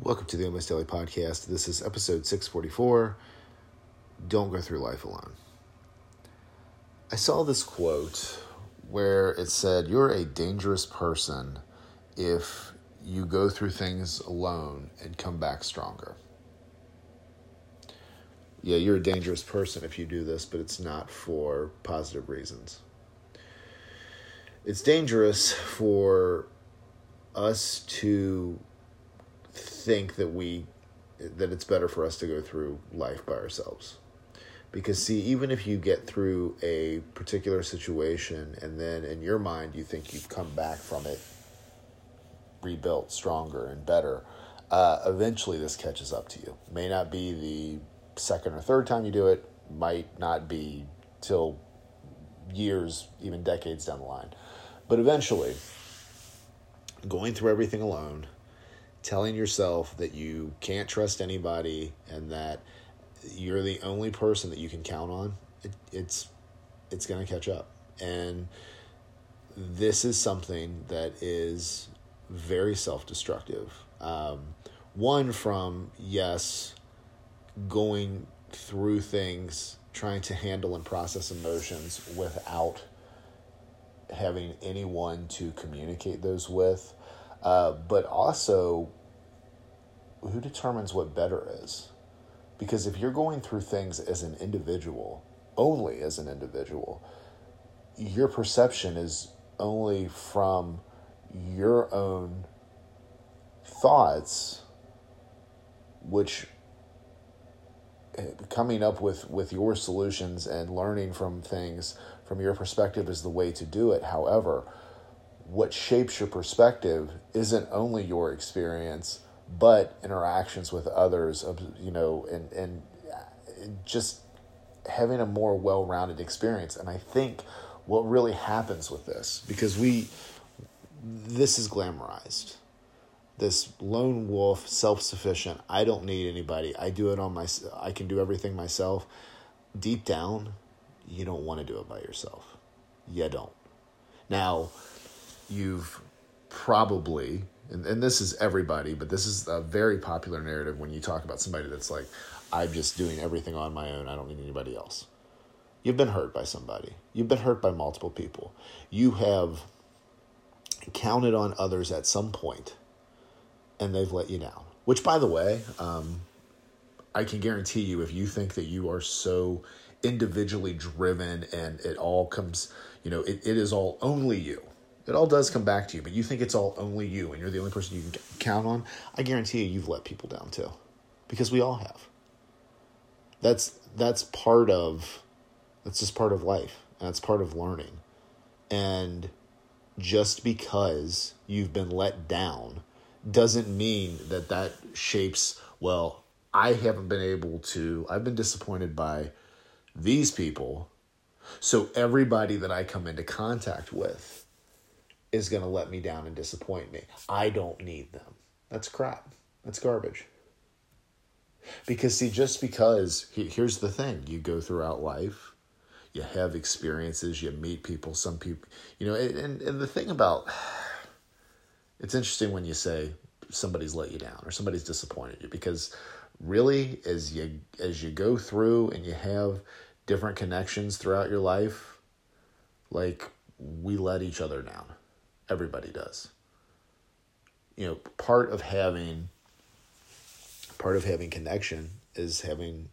Welcome to the Almost Daily Podcast. This is episode 644 Don't Go Through Life Alone. I saw this quote where it said, You're a dangerous person if you go through things alone and come back stronger. Yeah, you're a dangerous person if you do this, but it's not for positive reasons. It's dangerous for us to think that we that it's better for us to go through life by ourselves. Because see even if you get through a particular situation and then in your mind you think you've come back from it rebuilt stronger and better uh, eventually this catches up to you. May not be the second or third time you do it might not be till years even decades down the line. But eventually going through everything alone telling yourself that you can't trust anybody and that you're the only person that you can count on, it, it's it's going to catch up. And this is something that is very self-destructive. Um, one from yes, going through things, trying to handle and process emotions without having anyone to communicate those with uh, but also, who determines what better is? Because if you're going through things as an individual, only as an individual, your perception is only from your own thoughts, which eh, coming up with, with your solutions and learning from things from your perspective is the way to do it. However, what shapes your perspective isn't only your experience, but interactions with others, you know, and, and uh, just having a more well rounded experience. And I think what really happens with this, because we, this is glamorized. This lone wolf, self sufficient, I don't need anybody. I do it on my, I can do everything myself. Deep down, you don't want to do it by yourself. You don't. Now, you've probably and, and this is everybody but this is a very popular narrative when you talk about somebody that's like i'm just doing everything on my own. I don't need anybody else. You've been hurt by somebody. You've been hurt by multiple people. You have counted on others at some point and they've let you down. Which by the way um, i can guarantee you if you think that you are so individually driven and it all comes you know it, it is all only you it all does come back to you, but you think it's all only you and you're the only person you can count on. I guarantee you, you've let people down too, because we all have. That's that's part of that's just part of life, and that's part of learning. And just because you've been let down doesn't mean that that shapes well i haven't been able to i've been disappointed by these people so everybody that i come into contact with is going to let me down and disappoint me. I don't need them. That's crap. That's garbage. Because, see, just because, here's the thing you go throughout life, you have experiences, you meet people, some people, you know, and, and the thing about it's interesting when you say somebody's let you down or somebody's disappointed you because really as you as you go through and you have different connections throughout your life like we let each other down Everybody does. You know, part of having part of having connection is having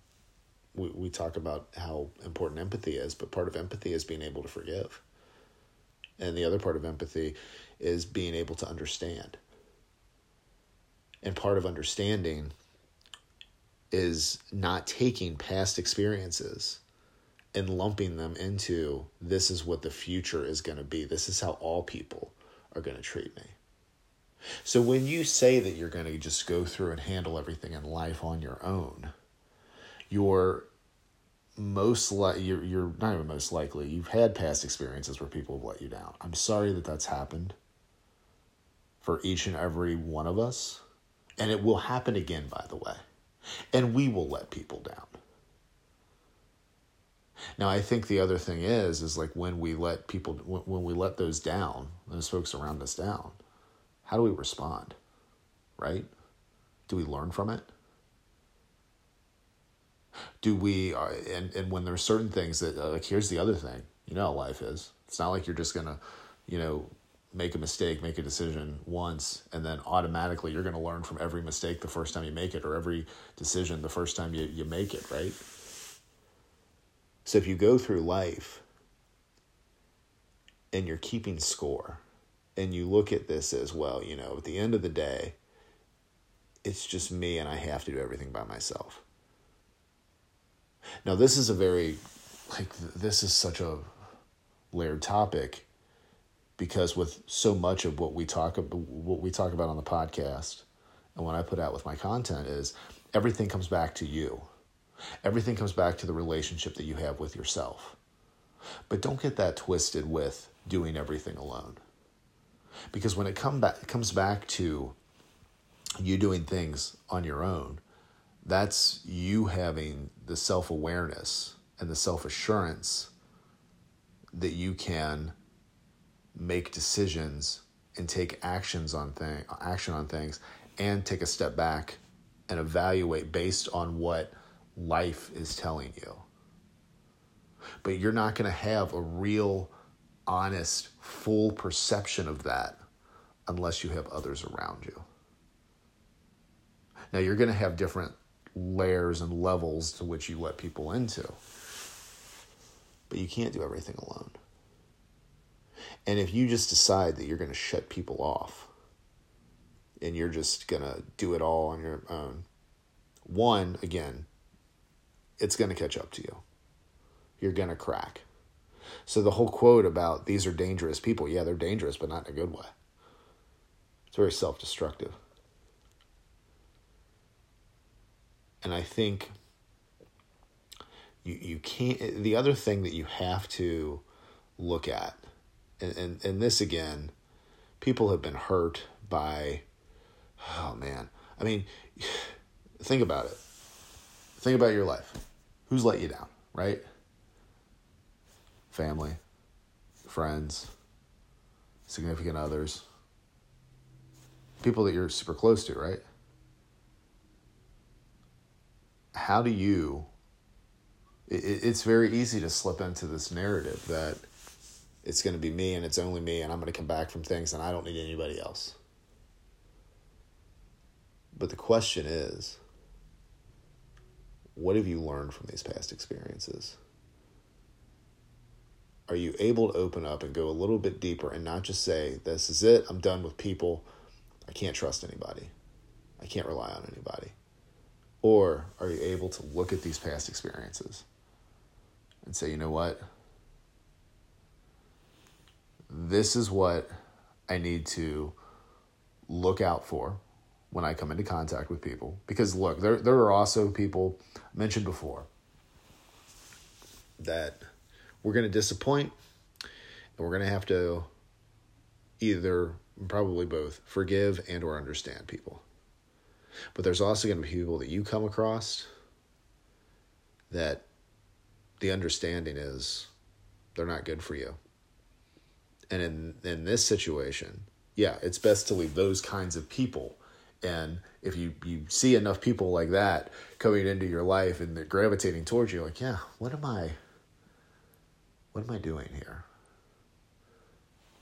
we, we talk about how important empathy is, but part of empathy is being able to forgive. And the other part of empathy is being able to understand. And part of understanding is not taking past experiences and lumping them into this is what the future is going to be. This is how all people are going to treat me. So when you say that you're going to just go through and handle everything in life on your own, you're most like you're you're not even most likely you've had past experiences where people have let you down. I'm sorry that that's happened for each and every one of us, and it will happen again by the way. And we will let people down. Now, I think the other thing is, is like when we let people, when we let those down, those folks around us down, how do we respond? Right? Do we learn from it? Do we, uh, and, and when there's certain things that, uh, like, here's the other thing, you know how life is. It's not like you're just going to, you know, make a mistake, make a decision once, and then automatically you're going to learn from every mistake the first time you make it or every decision the first time you, you make it, right? So if you go through life and you're keeping score and you look at this as well, you know, at the end of the day, it's just me and I have to do everything by myself. Now, this is a very, like, this is such a layered topic because with so much of what we talk about, what we talk about on the podcast and what I put out with my content is everything comes back to you. Everything comes back to the relationship that you have with yourself. But don't get that twisted with doing everything alone. Because when it come back, it comes back to you doing things on your own, that's you having the self awareness and the self assurance that you can make decisions and take actions on thing action on things and take a step back and evaluate based on what life is telling you. But you're not going to have a real honest full perception of that unless you have others around you. Now you're going to have different layers and levels to which you let people into. But you can't do everything alone. And if you just decide that you're going to shut people off and you're just going to do it all on your own, one, again, it's going to catch up to you. You're going to crack. So the whole quote about these are dangerous people, yeah, they're dangerous, but not in a good way. It's very self destructive. And I think you, you can't, the other thing that you have to look at and, and, and this again, people have been hurt by, oh man. I mean, think about it. Think about your life. Who's let you down, right? Family, friends, significant others, people that you're super close to, right? How do you? It, it's very easy to slip into this narrative that it's going to be me and it's only me and I'm going to come back from things and I don't need anybody else. But the question is what have you learned from these past experiences? Are you able to open up and go a little bit deeper and not just say, This is it, I'm done with people, I can't trust anybody, I can't rely on anybody? Or are you able to look at these past experiences and say, You know what? this is what I need to look out for when I come into contact with people. Because look, there there are also people mentioned before that we're going to disappoint and we're going to have to either probably both forgive and or understand people. But there's also going to be people that you come across that the understanding is they're not good for you. And in in this situation, yeah, it's best to leave those kinds of people. And if you, you see enough people like that coming into your life and they're gravitating towards you, like, yeah, what am I what am I doing here?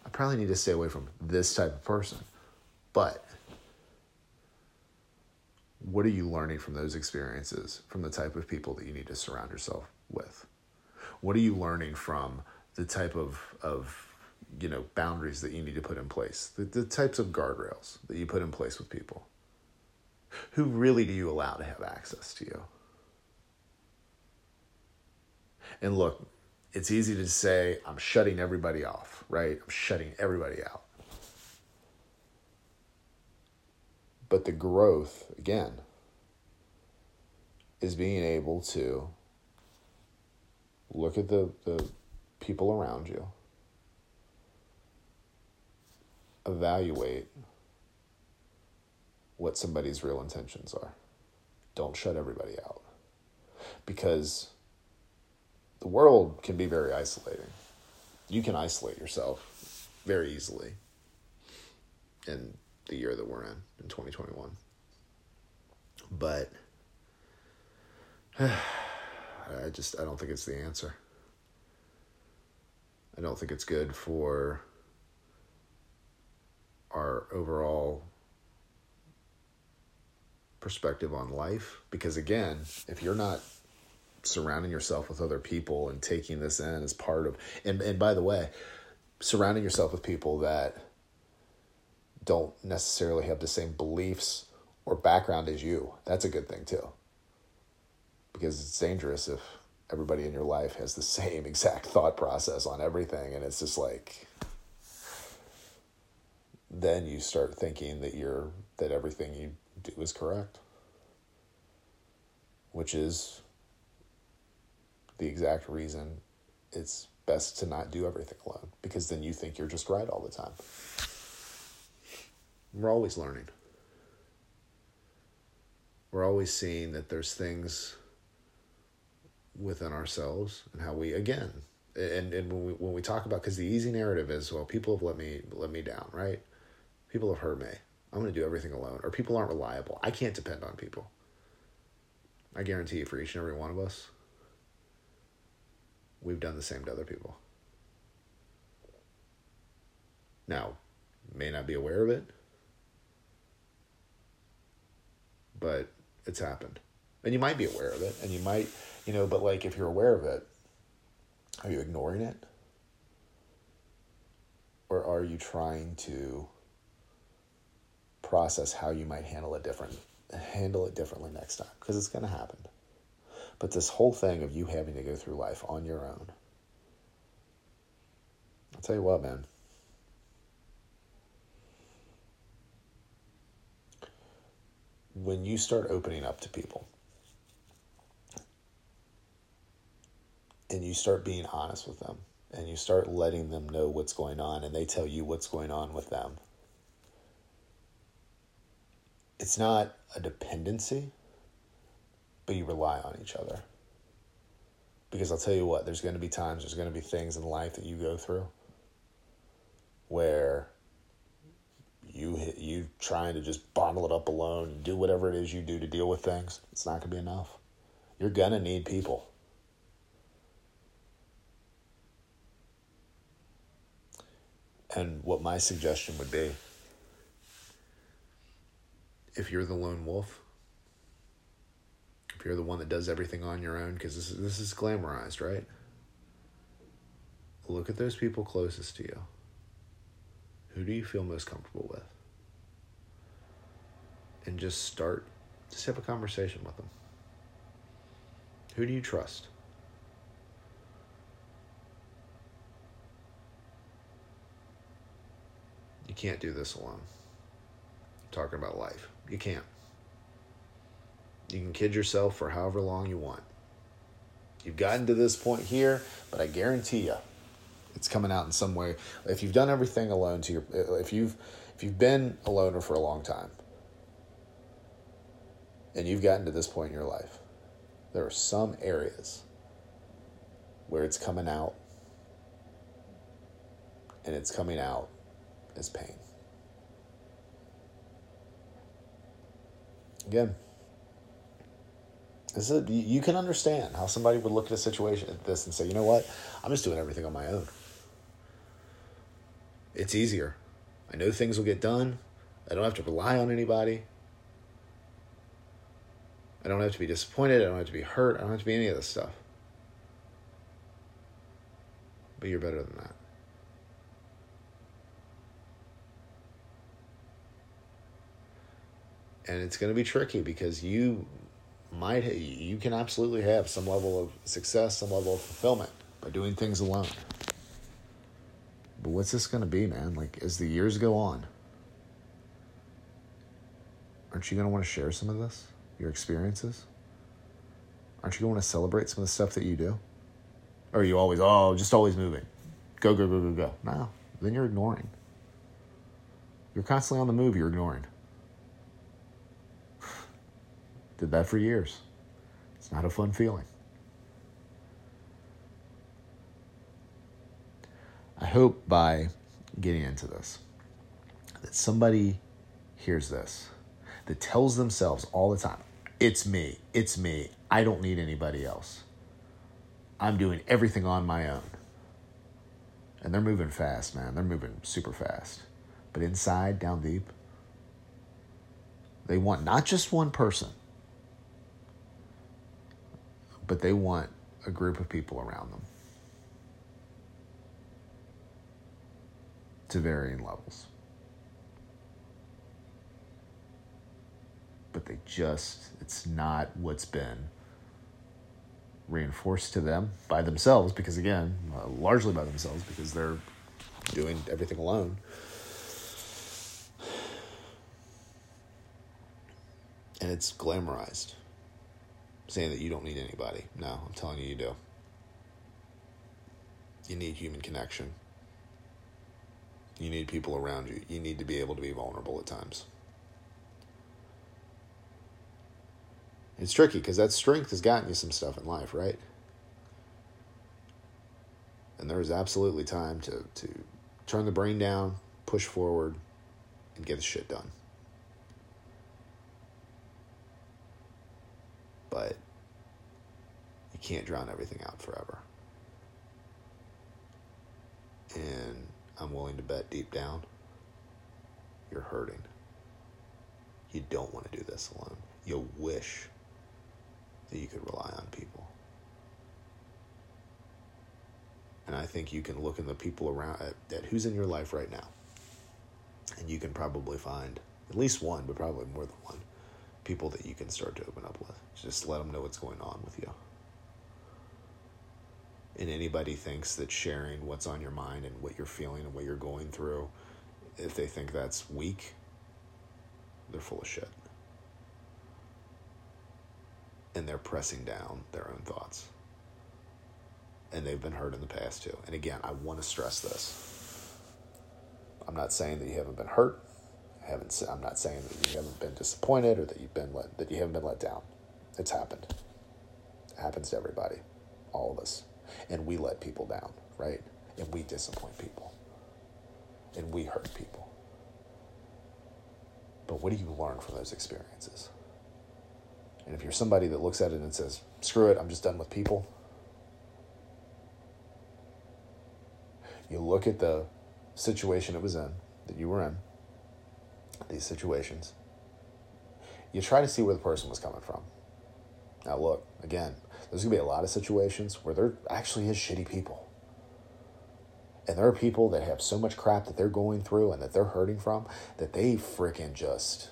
I probably need to stay away from this type of person. But what are you learning from those experiences, from the type of people that you need to surround yourself with? What are you learning from the type of, of you know boundaries that you need to put in place the, the types of guardrails that you put in place with people. Who really do you allow to have access to you? And look it's easy to say i'm shutting everybody off right? I'm shutting everybody out. But the growth again is being able to look at the, the people around you evaluate what somebody's real intentions are. Don't shut everybody out. Because the world can be very isolating. You can isolate yourself very easily in the year that we're in, in 2021. But I just I don't think it's the answer. I don't think it's good for our overall perspective on life because again, if you're not surrounding yourself with other people and taking this in as part of and and by the way, surrounding yourself with people that don't necessarily have the same beliefs or background as you. That's a good thing too. Because it's dangerous if everybody in your life has the same exact thought process on everything and it's just like then you start thinking that you're that everything you do is correct. Which is the exact reason it's best to not do everything alone because then you think you're just right all the time. We're always learning. We're always seeing that there's things within ourselves and how we again and and when we when we talk about because the easy narrative is well people have let me let me down right people have hurt me i'm going to do everything alone or people aren't reliable. I can't depend on people. I guarantee you for each and every one of us we've done the same to other people. Now may not be aware of it but it's happened. And you might be aware of it and you might you know, but like if you're aware of it, are you ignoring it? Or are you trying to process how you might handle it different handle it differently next time? Because it's gonna happen. But this whole thing of you having to go through life on your own. I'll tell you what, man. When you start opening up to people, and you start being honest with them and you start letting them know what's going on and they tell you what's going on with them. It's not a dependency, but you rely on each other. Because I'll tell you what, there's going to be times, there's going to be things in life that you go through where you you trying to just bottle it up alone and do whatever it is you do to deal with things. It's not going to be enough. You're going to need people. And what my suggestion would be if you're the lone wolf, if you're the one that does everything on your own, because this is, this is glamorized, right? Look at those people closest to you. Who do you feel most comfortable with? And just start, just have a conversation with them. Who do you trust? You can't do this alone. I'm talking about life. You can't. You can kid yourself for however long you want. You've gotten to this point here, but I guarantee you, it's coming out in some way. If you've done everything alone to your, if you've, if you've been a loner for a long time, and you've gotten to this point in your life, there are some areas where it's coming out, and it's coming out as pain. Again, this is a, you can understand how somebody would look at a situation like this and say, you know what, I'm just doing everything on my own. It's easier. I know things will get done. I don't have to rely on anybody. I don't have to be disappointed. I don't have to be hurt. I don't have to be any of this stuff. But you're better than that. And it's going to be tricky because you might you can absolutely have some level of success, some level of fulfillment by doing things alone. But what's this going to be, man? Like as the years go on, aren't you going to want to share some of this, your experiences? Aren't you going to want to celebrate some of the stuff that you do? Or are you always, oh, just always moving? Go, go, go, go, go. No, then you're ignoring. You're constantly on the move, you're ignoring. Did that for years. It's not a fun feeling. I hope by getting into this that somebody hears this that tells themselves all the time, It's me. It's me. I don't need anybody else. I'm doing everything on my own. And they're moving fast, man. They're moving super fast. But inside, down deep, they want not just one person, but they want a group of people around them to varying levels. But they just, it's not what's been reinforced to them by themselves because again uh, largely by themselves because they're doing everything alone and it's glamorized saying that you don't need anybody. No i'm telling you you do. You need human connection. You need people around you. You need to be able to be vulnerable at times. It's tricky because that strength has gotten you some stuff in life, right? And there is absolutely time to, to turn the brain down, push forward, and get the shit done. But you can't drown everything out forever. And I'm willing to bet deep down, you're hurting. You don't want to do this alone. You wish that you could rely on people. And I think you can look in the people around at, at who's in your life right now. And you can probably find at least one, but probably more than one, people that you can start to open up with. Just let them know what's going on with you. And anybody thinks that sharing what's on your mind and what you're feeling and what you're going through, if they think that's weak, they're full of shit and they're pressing down their own thoughts. And they've been hurt in the past too. And again, I want to stress this. I'm not saying that you haven't been hurt. Haven't. I'm not saying that you haven't been disappointed or that you've been let, that you haven't been let down. It's happened. It happens to everybody, all of us, and we let people down, right? And we disappoint people, and we hurt people. But what do you learn from those experiences? And if you're somebody that looks at it and says, screw it, I'm just done with people, you look at the situation it was in, that you were in, these situations, you try to see where the person was coming from. Now, look, again, there's going to be a lot of situations where there actually is shitty people. And there are people that have so much crap that they're going through and that they're hurting from that they freaking just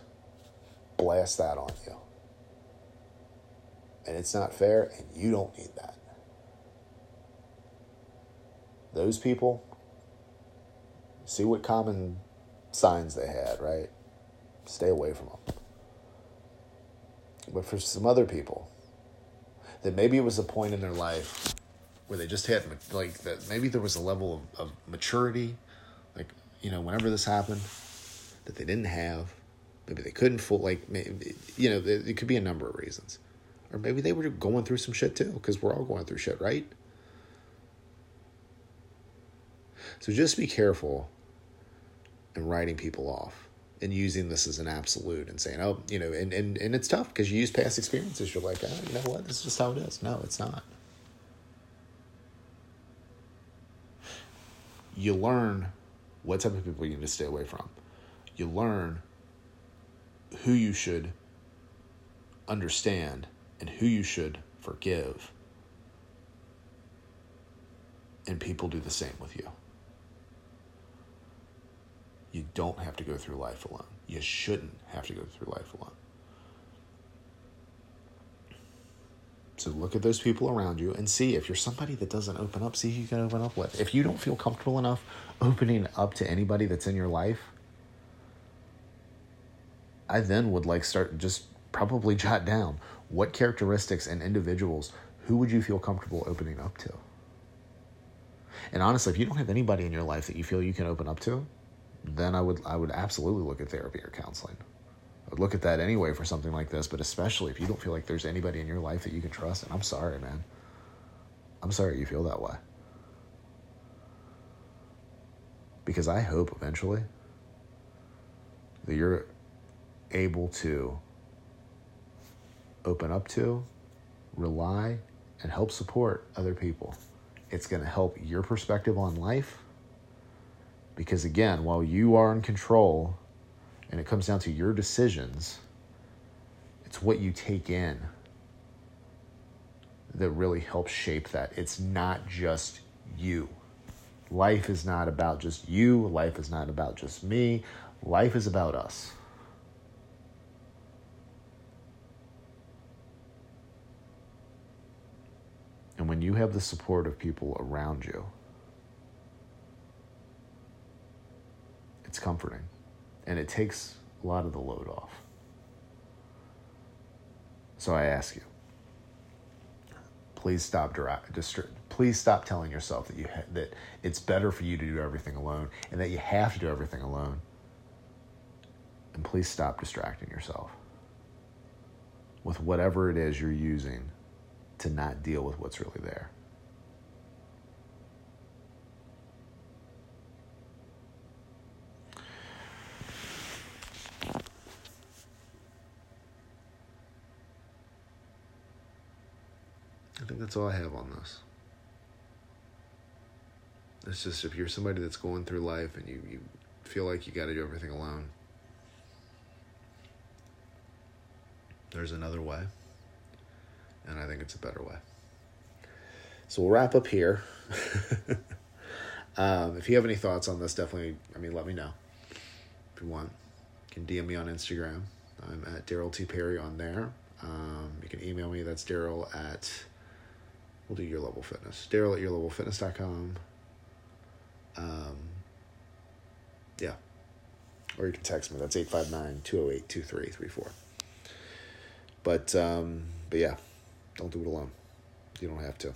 blast that on you and it's not fair, and you don't need that. Those people, see what common signs they had, right? Stay away from them. But for some other people, that maybe it was a point in their life where they just had like that maybe there was a level of, of maturity like you know whenever this happened that they didn't have maybe they couldn't full like maybe, you know it could be a number of reasons or maybe they were going through some shit too, because we're all going through shit, right? So just be careful in writing people off and using this as an absolute and saying, oh, you know, and, and, and it's tough because you use past experiences. You're like, oh, you know what? This is just how it is. No, it's not. You learn what type of people you need to stay away from. You learn who you should understand and who you should forgive. And people do the same with you. You don't have to go through life alone. You shouldn't have to go through life alone. So look at those people around you and see if you're somebody that doesn't open up, see who you can open up with. If you don't feel comfortable enough opening up to anybody that's in your life, I then would like start just probably jot down what characteristics and individuals who would you feel comfortable opening up to? And honestly, if you don't have anybody in your life that you feel you can open up to, then I would I would absolutely look at therapy or counseling. I would look at that anyway for something like this, but especially if you don't feel like there's anybody in your life that you can trust, and I'm sorry, man. I'm sorry you feel that way. Because I hope eventually that you're able to open up to, rely, and help support other people. It's going to help your perspective on life. Because again, while you are in control and it comes down to your decisions, it's what you take in that really helps shape that. It's not just you. Life is not about just you. Life is not about just me. Life is about us. And when you have the support of people around you, comforting and it takes a lot of the load off. So I ask you, please stop distri- please stop telling yourself that you ha- that it's better for you to do everything alone and that you have to do everything alone. And please stop distracting yourself with whatever it is you're using to not deal with what's really there. I think that's all I have on this. It's just if you're somebody that's going through life and you, you feel like you got to do everything alone, there's another way. And I think it's a better way. So we'll wrap up here. um, if you have any thoughts on this, definitely, I mean, let me know. If you want, you can DM me on Instagram. I'm at Daryl T. Perry on there. Um, you can email me. That's Daryl at we'll do your level fitness. Daryl at yourlevelfitness.com. Um, yeah. Or you can text me. That's 859 208 2334. But, um, but yeah, don't do it alone. You don't have to.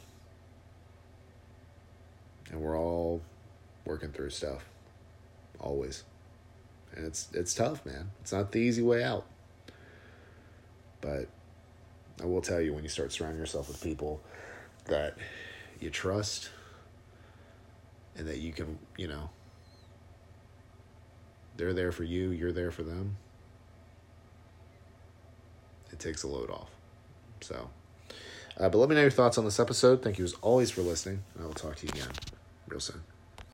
And we're all working through stuff. Always. And it's it's tough, man. It's not the easy way out. But I will tell you when you start surrounding yourself with people that you trust and that you can, you know, they're there for you, you're there for them. It takes a load off. So, uh, but let me know your thoughts on this episode. Thank you as always for listening, and I will talk to you again real soon.